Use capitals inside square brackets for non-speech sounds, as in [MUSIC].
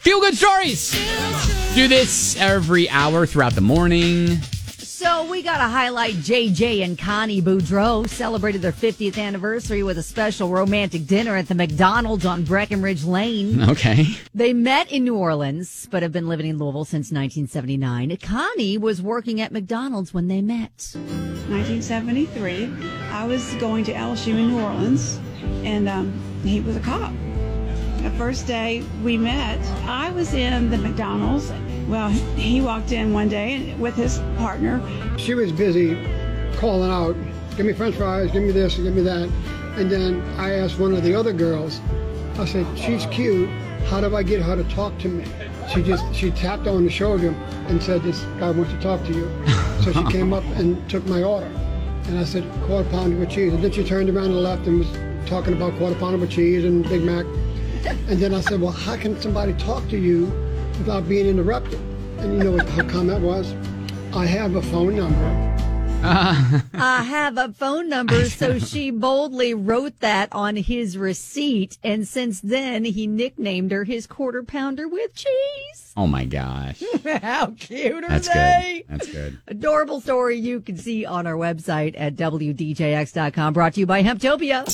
Feel good stories. Do this every hour throughout the morning. So we got to highlight JJ and Connie Boudreaux celebrated their 50th anniversary with a special romantic dinner at the McDonald's on Breckenridge Lane. Okay. They met in New Orleans, but have been living in Louisville since 1979. Connie was working at McDonald's when they met. 1973. I was going to LSU in New Orleans, and um, he was a cop. The first day we met, I was in the McDonald's. Well, he walked in one day with his partner. She was busy calling out, give me french fries, give me this, give me that. And then I asked one of the other girls, I said, she's cute. How do I get her to talk to me? She just, she tapped on the shoulder and said, this guy wants to talk to you. So she [LAUGHS] came up and took my order. And I said, quarter pounder with cheese. And then she turned around and left and was talking about quarter pounder with cheese and Big Mac. And then I said, well, how can somebody talk to you without being interrupted? And you know what her comment was? I have a phone number. Ah. I have a phone number, so she boldly wrote that on his receipt. And since then, he nicknamed her his quarter pounder with cheese. Oh my gosh. [LAUGHS] How cute are That's they? good. That's good. Adorable story you can see on our website at WDJX.com. Brought to you by Hemptopia.